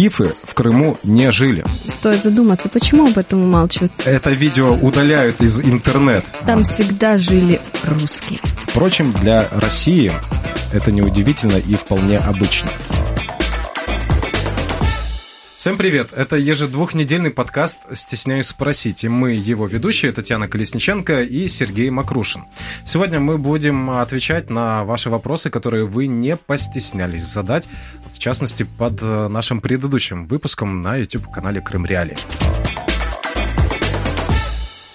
Скифы в Крыму не жили. Стоит задуматься, почему об этом умалчивают. Это видео удаляют из интернет. Там всегда жили русские. Впрочем, для России это неудивительно и вполне обычно. Всем привет! Это ежедвухнедельный подкаст «Стесняюсь спросить». И мы его ведущие Татьяна Колесниченко и Сергей Макрушин. Сегодня мы будем отвечать на ваши вопросы, которые вы не постеснялись задать, в частности, под нашим предыдущим выпуском на YouTube-канале «Крым Реалии».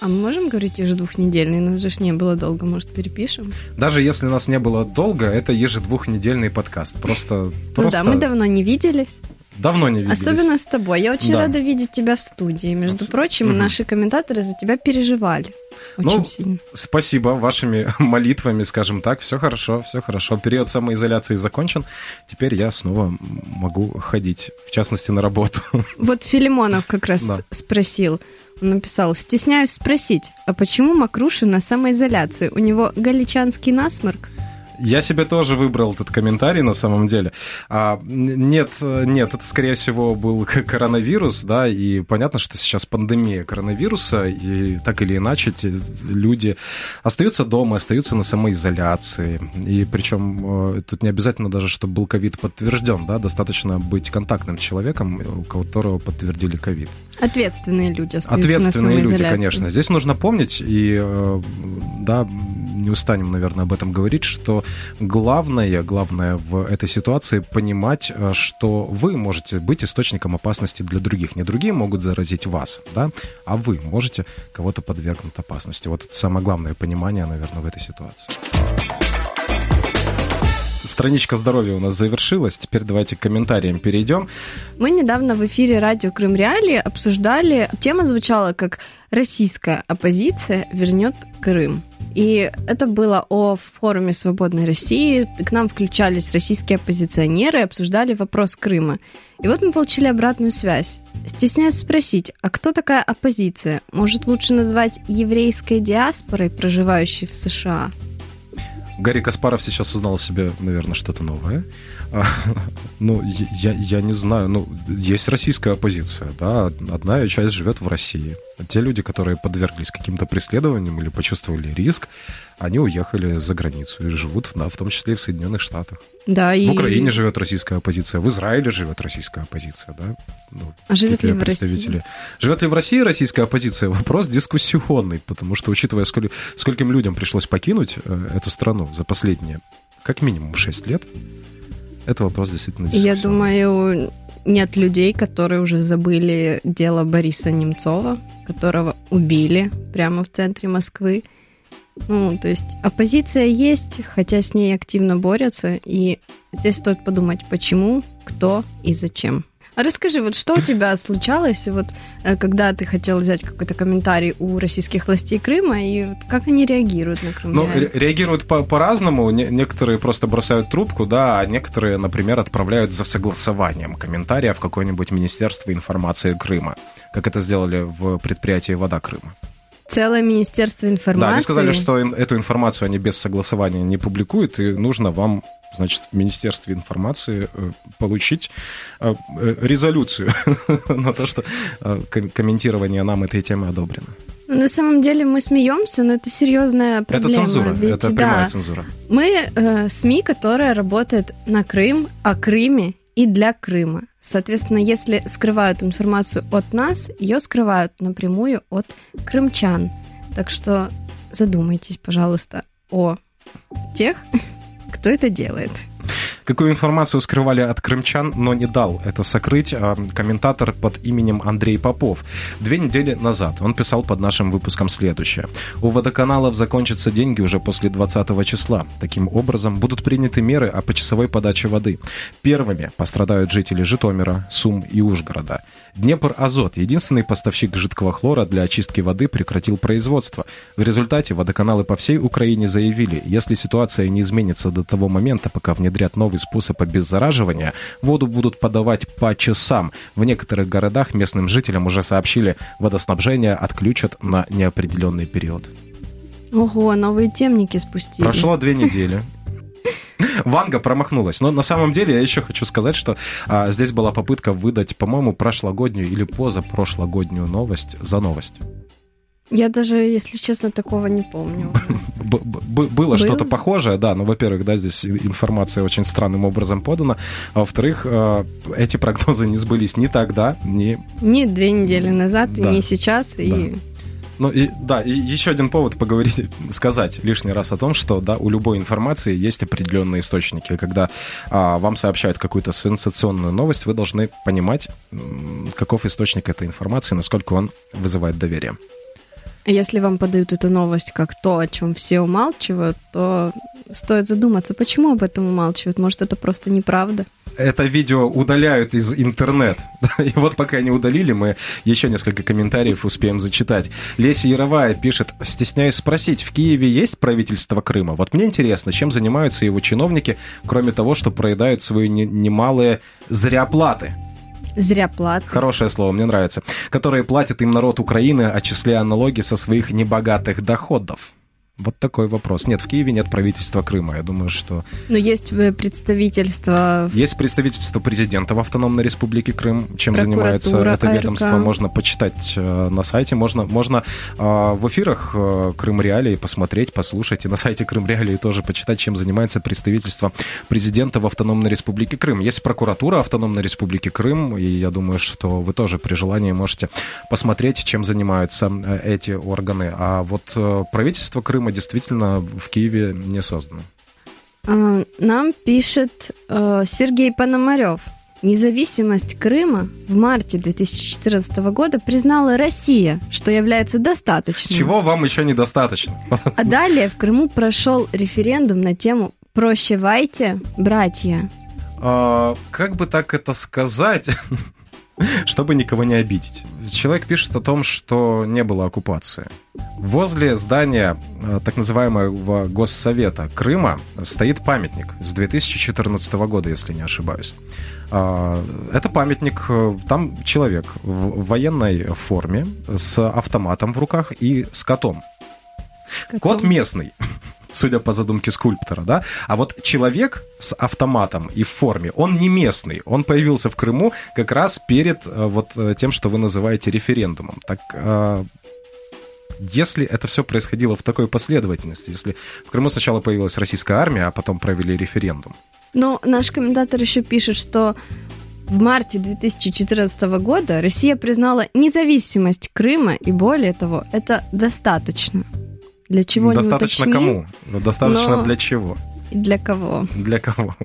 А мы можем говорить ежедвухнедельный? Нас же не было долго, может, перепишем? Даже если нас не было долго, это ежедвухнедельный подкаст. Просто, Ну просто... да, мы давно не виделись. Давно не виделись. Особенно с тобой. Я очень Да. рада видеть тебя в студии. Между Абс- прочим, Мгм. наши комментаторы за тебя переживали. Очень Ну, сильно. Спасибо вашими молитвами, скажем так. Все хорошо, все хорошо. Период самоизоляции закончен. Теперь я снова могу ходить, в частности, на работу. Вот Филимонов как раз Да. спросил. Он написал, стесняюсь спросить, а почему Макрушин на самоизоляции? У него галичанский насморк? Я себе тоже выбрал этот комментарий на самом деле. А, нет, э, нет, это скорее всего был коронавирус, да, и понятно, что сейчас пандемия коронавируса, и так или иначе люди остаются дома, остаются на самоизоляции. И причем э, тут не обязательно даже, чтобы был ковид подтвержден, да, достаточно быть контактным человеком, у которого подтвердили ковид. Ответственные люди остаются Ответственные люди, конечно. Здесь нужно помнить, и э, да, не устанем, наверное, об этом говорить, что главное, главное в этой ситуации понимать, э, что вы можете быть источником опасности для других. Не другие могут заразить вас, да, а вы можете кого-то подвергнуть опасности. Вот это самое главное понимание, наверное, в этой ситуации. Страничка здоровья у нас завершилась. Теперь давайте к комментариям перейдем. Мы недавно в эфире радио Крым Реалии обсуждали, тема звучала как «Российская оппозиция вернет Крым». И это было о форуме «Свободной России». К нам включались российские оппозиционеры и обсуждали вопрос Крыма. И вот мы получили обратную связь. Стесняюсь спросить, а кто такая оппозиция? Может, лучше назвать еврейской диаспорой, проживающей в США? Гарри Каспаров сейчас узнал о себе, наверное, что-то новое. А, Ну, я, я не знаю. Ну, есть российская оппозиция, да. Одна ее часть живет в России. Те люди, которые подверглись каким-то преследованиям или почувствовали риск, они уехали за границу и живут, да, в том числе и в Соединенных Штатах. Да, и... В Украине живет российская оппозиция, в Израиле живет российская оппозиция, да. Ну, А живет ли в России? представители. Живет ли в России российская оппозиция? Вопрос дискуссионный, потому что, учитывая, сколь- скольким людям пришлось покинуть э, эту страну за последние, как минимум, 6 лет, это вопрос действительно И Я думаю, нет людей, которые уже забыли дело Бориса Немцова, которого убили прямо в центре Москвы. Ну, то есть оппозиция есть, хотя с ней активно борются, и здесь стоит подумать, почему, кто и зачем. А расскажи, вот что у тебя случалось, вот э, когда ты хотел взять какой-то комментарий у российских властей Крыма, и вот как они реагируют на Крым? Ну, ре- реагируют по- по-разному. Не- некоторые просто бросают трубку, да, а некоторые, например, отправляют за согласованием комментария в какое-нибудь Министерство информации Крыма, как это сделали в предприятии «Вода Крыма». Целое Министерство информации. Да, они сказали, что эту информацию они без согласования не публикуют, и нужно вам, значит, в Министерстве информации э, получить э, э, резолюцию на то, что ком- комментирование нам этой темы одобрено. На самом деле мы смеемся, но это серьезная проблема. Это цензура, Ведь, это да, прямая цензура. Мы э, СМИ, которая работает на Крым, о Крыме и для Крыма. Соответственно, если скрывают информацию от нас, ее скрывают напрямую от крымчан. Так что задумайтесь, пожалуйста, о тех, кто это делает. Какую информацию скрывали от крымчан, но не дал это сокрыть а, комментатор под именем Андрей Попов. Две недели назад он писал под нашим выпуском следующее. У водоканалов закончатся деньги уже после 20 числа. Таким образом, будут приняты меры о почасовой подаче воды. Первыми пострадают жители Житомира, Сум и Ужгорода. Днепр Азот, единственный поставщик жидкого хлора для очистки воды, прекратил производство. В результате водоканалы по всей Украине заявили, если ситуация не изменится до того момента, пока внедрят новый способ обеззараживания, воду будут подавать по часам. В некоторых городах местным жителям уже сообщили, водоснабжение отключат на неопределенный период. Ого, новые темники спустили. Прошло две недели. Ванга промахнулась. Но на самом деле я еще хочу сказать, что а, здесь была попытка выдать, по-моему, прошлогоднюю или позапрошлогоднюю новость за новость. Я даже, если честно, такого не помню. Было что-то похожее, да, но, во-первых, да, здесь информация очень странным образом подана, а во-вторых, а, эти прогнозы не сбылись ни тогда, ни... Ни две недели назад, да. ни сейчас, да. и... Ну и да, и еще один повод поговорить, сказать лишний раз о том, что да, у любой информации есть определенные источники. Когда а, вам сообщают какую-то сенсационную новость, вы должны понимать, каков источник этой информации, насколько он вызывает доверие. Если вам подают эту новость как то, о чем все умалчивают, то стоит задуматься, почему об этом умалчивают. Может, это просто неправда? Это видео удаляют из интернет. И вот пока не удалили, мы еще несколько комментариев успеем зачитать. Леся Яровая пишет, стесняюсь спросить, в Киеве есть правительство Крыма? Вот мне интересно, чем занимаются его чиновники, кроме того, что проедают свои немалые зряплаты? Зря платят. Хорошее слово, мне нравится. Которые платят им народ Украины, отчисляя налоги со своих небогатых доходов. Вот такой вопрос. Нет, в Киеве нет правительства Крыма. Я думаю, что... Но есть э, представительство... Есть представительство президента в Автономной Республике Крым. Чем занимается это ведомство, АРК. можно почитать э, на сайте. Можно, можно э, в эфирах Крым Реалии посмотреть, послушать. И на сайте Крым Реалии тоже почитать, чем занимается представительство президента в Автономной Республике Крым. Есть прокуратура Автономной Республики Крым. И я думаю, что вы тоже при желании можете посмотреть, чем занимаются эти органы. А вот правительство Крыма Крыма действительно в Киеве не создано. А, нам пишет э, Сергей Пономарев. Независимость Крыма в марте 2014 года признала Россия, что является достаточным. Чего вам еще недостаточно? А далее в Крыму прошел референдум на тему «Прощевайте, братья». А, как бы так это сказать? чтобы никого не обидеть. Человек пишет о том, что не было оккупации. Возле здания э, так называемого Госсовета Крыма стоит памятник с 2014 года, если не ошибаюсь. А, это памятник, э, там человек в военной форме с автоматом в руках и с котом. С котом. Кот местный судя по задумке скульптора, да? А вот человек с автоматом и в форме, он не местный, он появился в Крыму как раз перед э, вот э, тем, что вы называете референдумом. Так э, если это все происходило в такой последовательности, если в Крыму сначала появилась российская армия, а потом провели референдум. Но наш комментатор еще пишет, что в марте 2014 года Россия признала независимость Крыма, и более того, это достаточно. Для чего Достаточно кому? Достаточно для чего? Для кого? Для кого?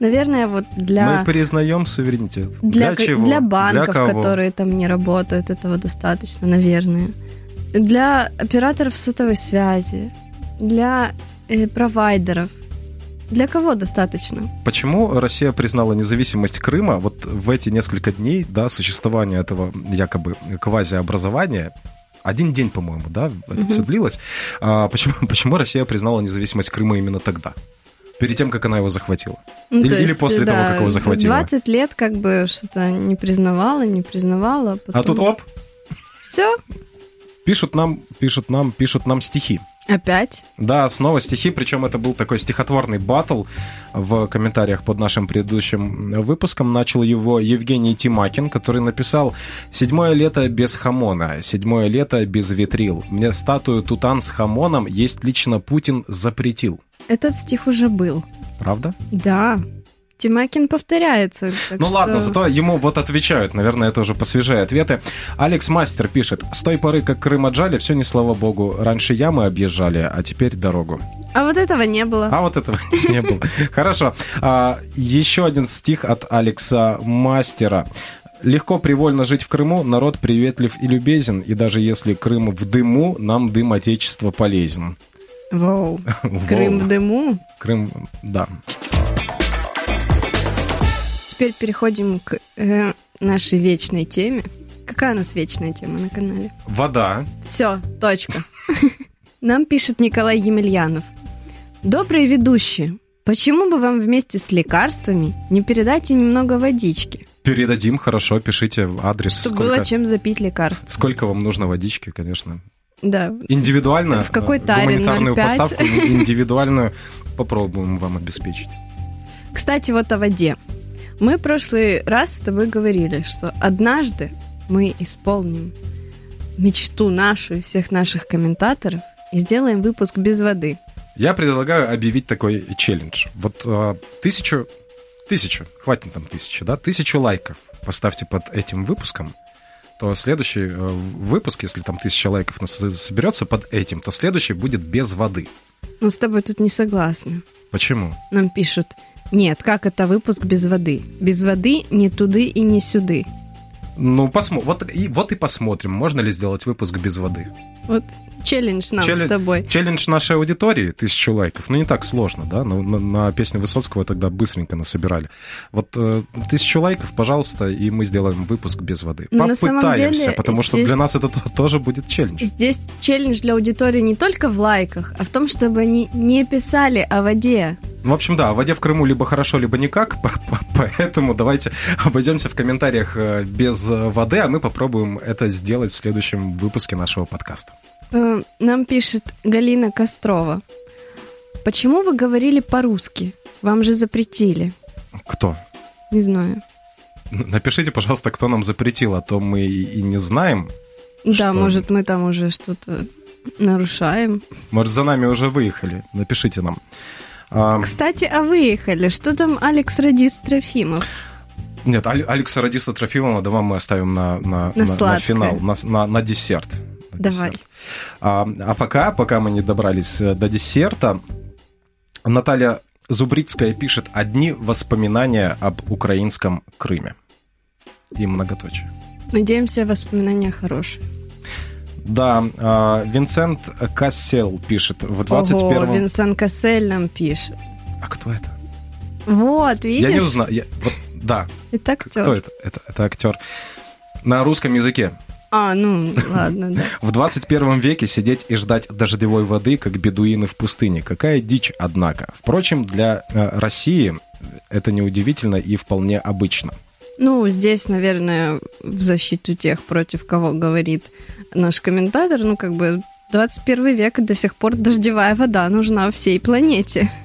Наверное, вот для... Мы признаем суверенитет. Для, для чего? Для банков, для которые там не работают, этого достаточно, наверное. Для операторов сотовой связи, для э, провайдеров. Для кого достаточно? Почему Россия признала независимость Крыма вот в эти несколько дней да, существования этого якобы квазиобразования? Один день, по-моему, да, это угу. все длилось. А почему, почему Россия признала независимость Крыма именно тогда? Перед тем, как она его захватила? Ну, или, есть, или после да, того, как его захватила? 20 лет как бы что-то не признавала, не признавала. Потом... А тут оп! Все. Пишут нам, пишут нам, пишут нам стихи. Опять? Да, снова стихи, причем это был такой стихотворный батл в комментариях под нашим предыдущим выпуском. Начал его Евгений Тимакин, который написал «Седьмое лето без хамона, седьмое лето без ветрил. Мне статую Тутан с хамоном есть лично Путин запретил». Этот стих уже был. Правда? Да. Тимакин повторяется. Ну что... ладно, зато ему вот отвечают. Наверное, это уже посвежее ответы. Алекс Мастер пишет. С той поры, как Крым отжали, все не слава богу. Раньше ямы объезжали, а теперь дорогу. А вот этого не было. А вот этого не было. Хорошо. А, еще один стих от Алекса Мастера. Легко привольно жить в Крыму, народ приветлив и любезен, и даже если Крым в дыму, нам дым Отечества полезен. Вау. Крым в дыму? Крым, да теперь переходим к э, нашей вечной теме. Какая у нас вечная тема на канале? Вода. Все, точка. Нам пишет Николай Емельянов. Добрые ведущие, почему бы вам вместе с лекарствами не передать немного водички? Передадим, хорошо, пишите адрес. Чтобы сколько... было чем запить лекарство. Сколько вам нужно водички, конечно. Да. Индивидуально В какой э, таре? гуманитарную 0,5? поставку индивидуальную попробуем вам обеспечить. Кстати, вот о воде. Мы в прошлый раз с тобой говорили, что однажды мы исполним мечту нашу и всех наших комментаторов и сделаем выпуск без воды. Я предлагаю объявить такой челлендж. Вот э, тысячу, тысячу, хватит там тысячи, да, тысячу лайков поставьте под этим выпуском, то следующий э, выпуск, если там тысяча лайков нас соберется под этим, то следующий будет без воды. Но с тобой тут не согласны. Почему? Нам пишут, нет, как это выпуск без воды? Без воды ни туды и ни сюды. Ну, посмотрим. Вот и, вот и посмотрим, можно ли сделать выпуск без воды. Вот челлендж нам Челлен- с тобой. Челлендж нашей аудитории, тысячу лайков, ну не так сложно, да, на, на- на песню Высоцкого тогда быстренько насобирали. Вот э, тысячу лайков, пожалуйста, и мы сделаем выпуск без воды. Ну, Попытаемся, деле, потому что здесь- для нас это то- тоже будет челлендж. Здесь челлендж для аудитории не только в лайках, а в том, чтобы они не писали о воде. Ну, В общем, да, о воде в Крыму либо хорошо, либо никак, по- по- поэтому давайте обойдемся в комментариях э, без воды, а мы попробуем это сделать в следующем выпуске нашего подкаста. Э, Нам пишет Галина Кострова. Почему вы говорили по-русски? Вам же запретили. Кто? Не знаю. Напишите, пожалуйста, кто нам запретил, а то мы и не знаем. Да, Что? может, мы там уже что-то нарушаем. Может, за нами уже выехали. Напишите нам. А, Кстати, а выехали. Что там Алекс Радист Трофимов? Нет, Алекса Радиста Трофимова давай мы оставим на, на, На сладкое. финал, на, на- на десерт. Давай. десерт. А, а пока, пока мы не добрались э, до десерта, Наталья Зубрицкая пишет «Одни воспоминания об украинском Крыме». И многоточие. Надеемся, воспоминания хорошие. Да, а, Винсент Кассел пишет в 21 Ого, Винсан Кассель нам пишет. А кто это? Вот, видишь? Я не узнаю. Я- вот, да, Это актер. кто это? это? Это актер. На русском языке. А, ну, ладно, да. В 21 веке сидеть и ждать дождевой воды, как бедуины в пустыне. Какая дичь, однако. Впрочем, для э, России это неудивительно и вполне обычно. Ну, здесь, наверное, в защиту тех, против кого говорит наш комментатор, ну, как бы 21 век и до сих пор дождевая вода нужна всей планете.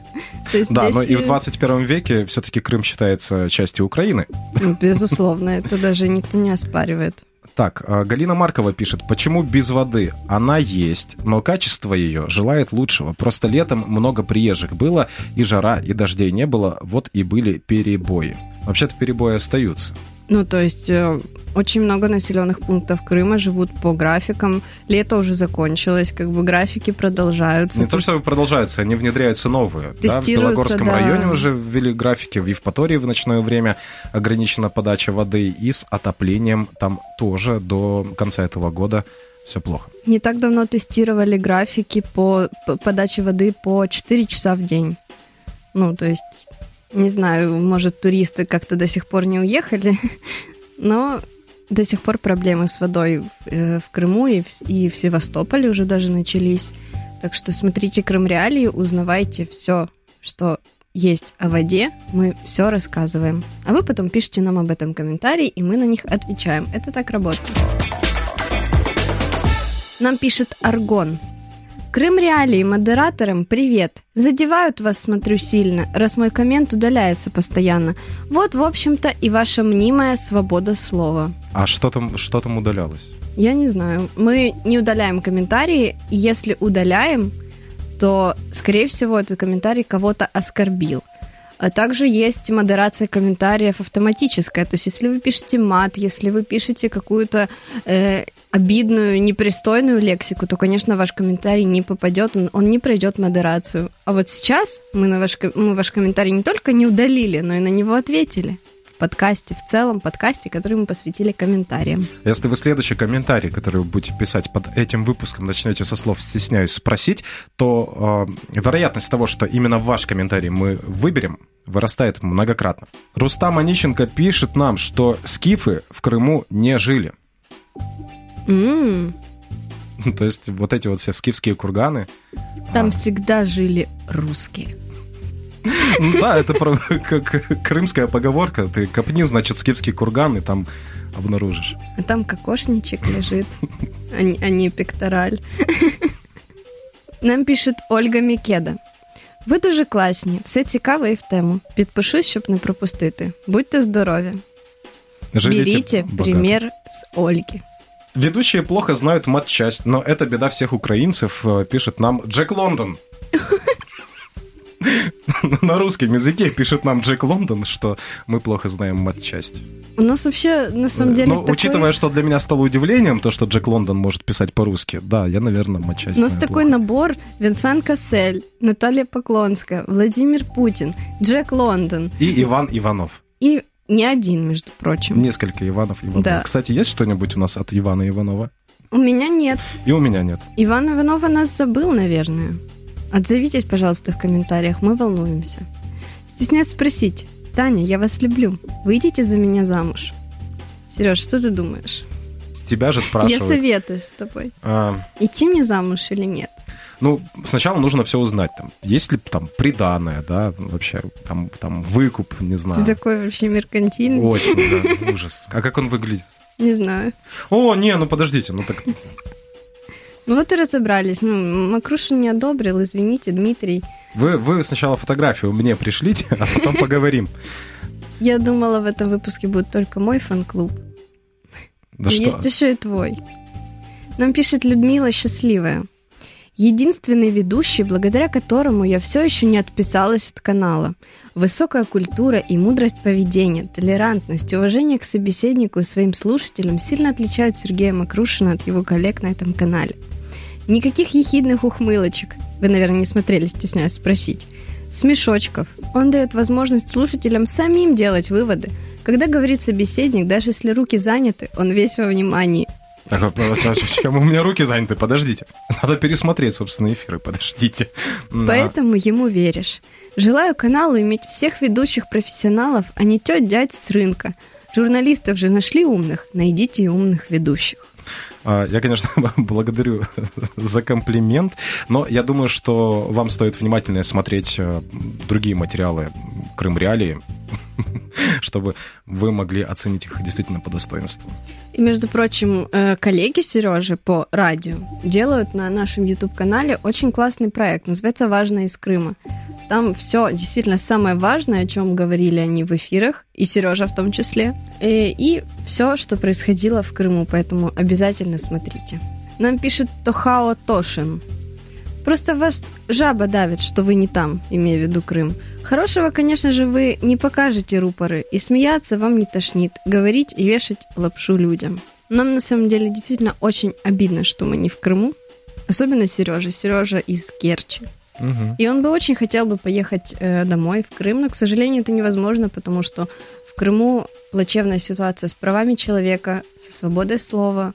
Да, здесь, но и в э, 21 веке все-таки Крым считается частью Украины. ну, безусловно, это даже никто не оспаривает. Так, э, Галина Маркова пишет, почему без воды? Она есть, но качество ее желает лучшего. Просто летом много приезжих было, и жара, и дождей не было, вот и были перебои. Вообще-то перебои остаются. Ну, то есть э, очень много населенных пунктов Крыма живут по графикам. Лето уже закончилось, как бы графики продолжаются. Не то, что продолжаются, они внедряются новые. Да, в Белогорском да. районе уже ввели графики, в Евпатории в ночное время ограничена подача воды, и с отоплением там тоже до конца этого года все плохо. Не так давно тестировали графики по подаче воды по 4 часа в день. Ну, то есть, не знаю, может, туристы как-то до сих пор не уехали, но до сих пор проблемы с водой в, э, в Крыму и в, и в Севастополе уже даже начались. Так что смотрите Крым Реалии, узнавайте все, что есть о воде, мы все рассказываем. А вы потом пишите нам об этом комментарии, и мы на них отвечаем. Это так работает. Нам пишет Аргон. Крым Реалии модераторам привет. Задевают вас, смотрю, сильно, раз мой коммент удаляется постоянно. Вот, в общем-то, и ваша мнимая свобода слова. А что там, что там удалялось? Я не знаю. Мы не удаляем комментарии. Если удаляем, то, скорее всего, этот комментарий кого-то оскорбил. А также есть модерация комментариев автоматическая. То есть, если вы пишете мат, если вы пишете какую-то э, обидную, непристойную лексику, то, конечно, ваш комментарий не попадет, он, он не пройдет модерацию. А вот сейчас мы, на ваш, мы ваш комментарий не только не удалили, но и на него ответили. Подкасте, в целом подкасте, который мы посвятили комментариям. Если вы следующий комментарий, который вы будете писать под этим выпуском, начнете со слов «стесняюсь спросить», то э, вероятность того, что именно ваш комментарий мы выберем, вырастает многократно. Рустам Онищенко пишет нам, что скифы в Крыму не жили. М, То есть вот эти вот все скифские курганы. Там а, всегда жили русские. Ну да, это про, как крымская поговорка. Ты копни, значит, скифский курган, и там обнаружишь. А там кокошничек лежит, а не, а не пектораль. Нам пишет Ольга Мікеда. Ви дуже класні, все цікаво і в тему. Підпишусь, щоб не пропустити. Будьте здорові. Живите Берите богато. пример с Ольги. Ведущие плохо знают матчасть, но это беда всех украинцев, э, пишет нам Джек Лондон. На русском языке пишет нам Джек Лондон, что мы плохо знаем матчасть. У нас вообще, на самом деле, Но такой- учитывая, что для меня стало удивлением, то, что Джек Лондон может писать по-русски, да, я, наверное, матчасть У нас такой плохо. набор Винсан Кассель, Наталья Поклонская, Владимир Путин, Джек Лондон И Иван Иванов. и не один, между прочим. Несколько Иванов Иванов. Да. Кстати, есть что-нибудь у нас от Ивана Иванова? У меня нет. И у меня нет. Иван Иванова нас забыл, наверное. Отзовитесь, пожалуйста, в комментариях, мы волнуемся. Стесняюсь спросить. Таня, я вас люблю. Выйдите за меня замуж. Сереж, что ты думаешь? Тебя же Я спрашивают. советуюсь с тобой. а, Идти мне замуж или нет? Ну, сначала нужно все узнать, там, есть ли там приданное, да, вообще, там, там выкуп, не знаю. Ты такой вообще меркантильный? Очень, да, ужас. А как он выглядит? Не знаю. О, не, ну подождите, ну так Ну вот и разобрались. Ну, Макрушин не одобрил, извините, Дмитрий. вы, вы сначала фотографию мне пришлите, а потом поговорим. Я думала, в этом выпуске будет только мой фан-клуб. Да что? Есть еще и твой. Нам пишет Людмила Счастливая. Единственный ведущий, благодаря которому я все еще не отписалась от канала. Высокая культура и мудрость поведения, толерантность, уважение к собеседнику и своим слушателям сильно отличают Сергея Макрушина от его коллег на этом канале. Никаких ехидных ухмылочек. Вы, наверное, не смотрели, стесняюсь спросить. Смешочков. Он дает возможность слушателям самим делать выводы. Когда говорит собеседник, даже если руки заняты, он весь во внимании. Так, а, а, а, у меня руки заняты, подождите. Надо пересмотреть собственные эфиры, подождите. Поэтому ему веришь. Желаю каналу иметь всех ведущих профессионалов, а не тет дядь с рынка. Журналистов же нашли умных, найдите и умных ведущих. А, Я, конечно, благодарю за комплимент, но я думаю, что вам стоит внимательно смотреть э, другие материалы Крым Реалии, чтобы вы могли оценить их действительно по достоинству. И, между прочим, э, коллеги Сережи по радио делают на нашем YouTube-канале очень классный проект, называется «Важное из Крыма». Там все действительно самое важное, о чем говорили они в эфирах, и Сережа в том числе, э, и все, что происходило в Крыму, поэтому обязательно смотрите. Нам пишет Тохао Тошин. Просто вас жаба давит, что вы не там, имея в виду Крым. Хорошего, конечно же, вы не покажете рупоры, и смеяться вам не тошнит, говорить и вешать лапшу людям. Нам на самом деле действительно очень обидно, что мы не в Крыму. Особенно Сережа. Сережа из Керчи. И он бы очень хотел бы поехать э, домой, в Крым, но, к сожалению, это невозможно, потому что в Крыму плачевная ситуация с правами человека, со свободой слова.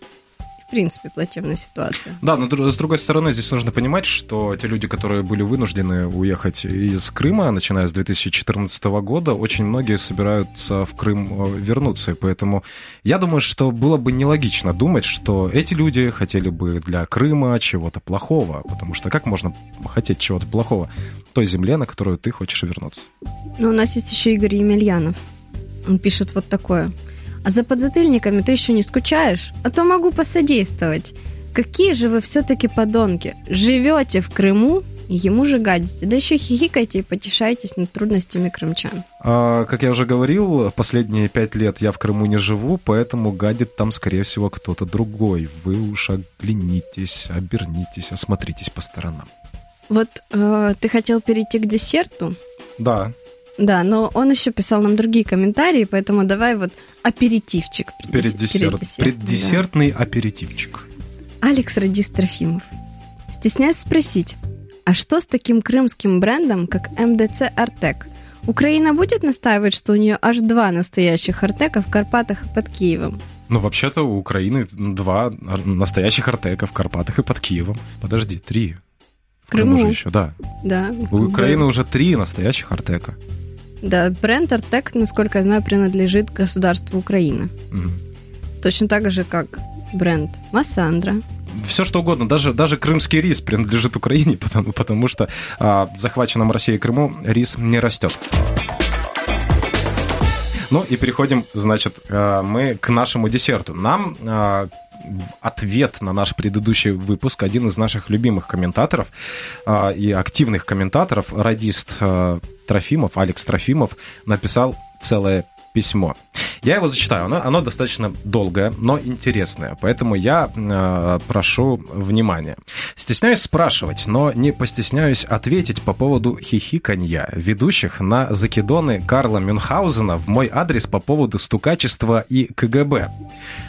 В принципе, плачевная ситуация. Да, но с другой стороны, здесь нужно понимать, что те люди, которые были вынуждены уехать из Крыма, начиная с 2014 года, очень многие собираются в Крым э, вернуться. И поэтому я думаю, что было бы нелогично думать, что эти люди хотели бы для Крыма чего-то плохого. Потому что как можно хотеть чего-то плохого той земле, на которую ты хочешь вернуться? Но у нас есть еще Игорь Емельянов. Он пишет вот такое. А за подзатыльниками ты еще не скучаешь? А то могу посодействовать. Какие же вы все-таки подонки. Живете в Крыму ему же гадите. Да еще хихикайте и потешайтесь над трудностями крымчан. А, как я уже говорил, последние пять лет я в Крыму не живу, поэтому гадит там, скорее всего, кто-то другой. Вы уж оглянитесь, обернитесь, осмотритесь по сторонам. Вот э, ты хотел перейти к десерту? Да, Да, но он еще писал нам другие комментарии, поэтому давай вот аперитивчик. перед десерт, десертом, преддесертный аперитивчик. да. Алекс Радис Трофимов. Стесняюсь спросить, а что с таким крымским брендом, как МДЦ Артек? Украина будет настаивать, что у нее аж два настоящих Артека в Карпатах и под Киевом? Ну, вообще-то у Украины два настоящих артека в Карпатах и под Киевом. Подожди, три. В Крыму, Крыму. же еще, да. Да. У Украины уже три настоящих артека. Да, бренд Артек, насколько я знаю, принадлежит государству Украина. Мгм. Точно так же, как бренд Массандра, все что угодно, даже, даже крымский рис принадлежит Украине, потому, потому что а, в захваченном Россией Крыму рис не растет. Ну и переходим, значит, э, мы к нашему десерту. Нам э, ответ на наш предыдущий выпуск один из наших любимых комментаторов э, и активных комментаторов, радист Трофимов, Алекс Трофимов, написал целое письмо. Я его зачитаю. Оно, оно достаточно долгое, но интересное, поэтому я э, прошу внимания. Стесняюсь спрашивать, но не постесняюсь ответить по поводу хихиканья ведущих на закидоны Карла Мюнхгаузена в мой адрес по поводу стукачества и КГБ.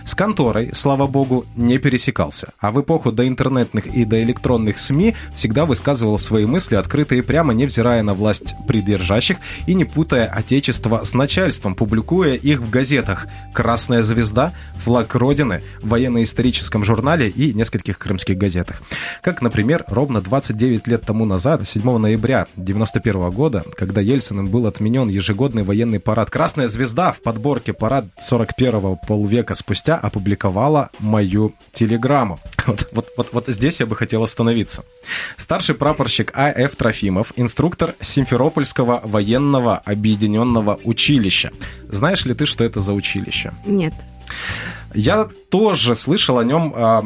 С конторой, слава богу, не пересекался, а в эпоху до интернетных и до электронных СМИ всегда высказывал свои мысли открыто и прямо, невзирая на власть придержащих и не путая отечество с начальством, публикуя их в газетах «Красная звезда», «Флаг Родины», военно-историческом журнале и нескольких крымских газетах. Как, например, ровно 29 лет тому назад, 7 ноября 1991 года, когда Ельциным был отменен ежегодный военный парад «Красная звезда» в подборке парад 41-го полвека спустя опубликовала мою телеграмму. Вот, вот, вот, вот здесь я бы хотел остановиться. Старший прапорщик А.Ф. Трофимов, инструктор Симферопольского военного объединенного училища. Знаешь ли ты, что это за училище? Нет. Я тоже слышал о нем а,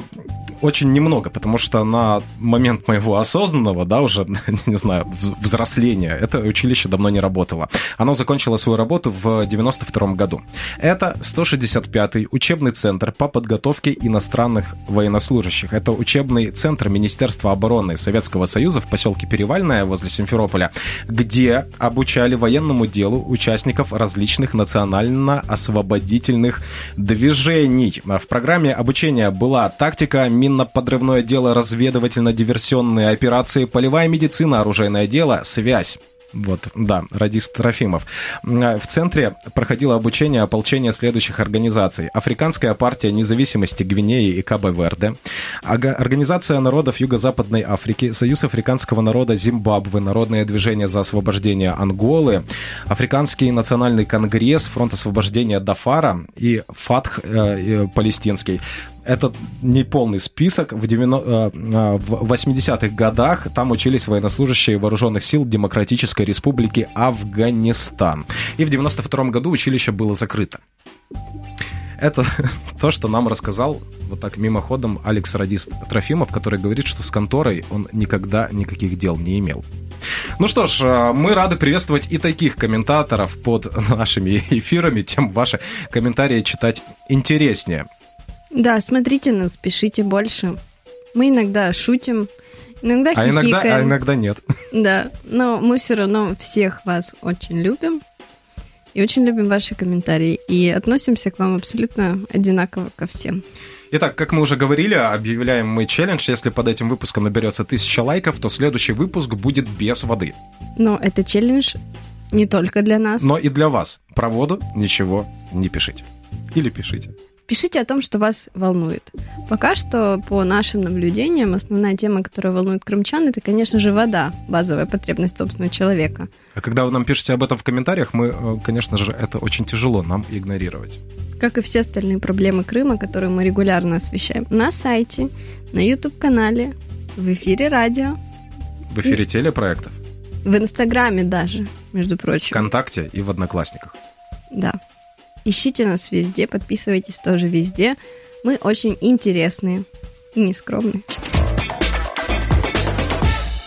очень немного, потому что на момент моего осознанного, да, уже, не знаю, взросления, это училище давно не работало. Оно закончило свою работу в 92 году. Это 165-й учебный центр по подготовке иностранных военнослужащих. Это учебный центр Министерства обороны Советского Союза в поселке Перевальное возле Симферополя, где обучали военному делу участников различных национально-освободительных движений. В программе обучения была тактика, минно-подрывное дело, разведывательно-диверсионные операции, полевая медицина, оружейное дело, связь. Вот, да, радист Трофимов. В центре проходило обучение ополчения следующих организаций. Африканская партия независимости Гвинеи и Кабо-Верде, Организация народов Юго-Западной Африки, Союз африканского народа Зимбабве, Народное движение за освобождение Анголы, Африканский национальный конгресс, Фронт освобождения Дафара и ФАТХ э, палестинский это не полный список. В, 90, э, э, в 80-х годах там учились военнослужащие вооруженных сил Демократической Республики Афганистан. И в 92 году училище было закрыто. Это то, что нам рассказал вот так мимоходом Алекс Радист Трофимов, который говорит, что с конторой он никогда никаких дел не имел. Ну что ж, э, мы рады приветствовать и таких комментаторов под нашими эфирами, тем ваши комментарии читать интереснее. Да, смотрите нас, пишите больше. Мы иногда шутим, иногда а хихикаем. Иногда, а иногда нет. Да, но мы все равно всех вас очень любим. И очень любим ваши комментарии. И относимся к вам абсолютно одинаково ко всем. Итак, как мы уже говорили, объявляем мы челлендж. Если под этим выпуском наберется тысяча лайков, то следующий выпуск будет без воды. Но это челлендж не только для нас. Но и для вас. Про воду ничего не пишите. Или пишите. Пишите о том, что вас волнует. Пока что, по нашим наблюдениям, основная тема, которая волнует крымчан, это, конечно же, вода, базовая потребность собственного человека. А когда вы нам пишете об этом в комментариях, мы, э, конечно же, это очень тяжело нам игнорировать. Как и все остальные проблемы Крыма, которые мы регулярно освещаем на сайте, на YouTube-канале, в эфире радио. В эфире и... телепроектов. В Инстаграме даже, между прочим. ВКонтакте и в Одноклассниках. Да. Ищите нас везде, подписывайтесь тоже везде. Мы очень интересные и нескромные.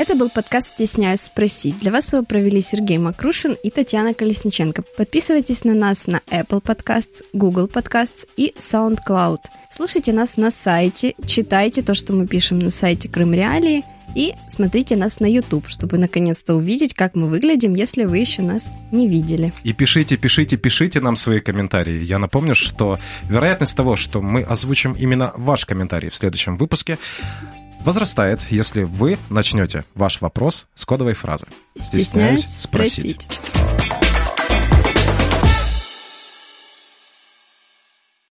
Это был подкаст «Стесняюсь спросить». Для вас его провели Сергей Макрушин и Татьяна Колесниченко. Подписывайтесь на нас на Apple Podcasts, Google Podcasts и SoundCloud. Слушайте нас на сайте, читайте то, что мы пишем на сайте Крым Реалии – и смотрите нас на YouTube, чтобы наконец-то увидеть, как мы выглядим, если вы еще нас не видели. И пишите, пишите, пишите нам свои комментарии. Я напомню, что вероятность того, что мы озвучим именно ваш комментарий в следующем выпуске, возрастает, если вы начнете ваш вопрос с кодовой фразы. Стесняюсь, Стесняюсь спросить. спросить.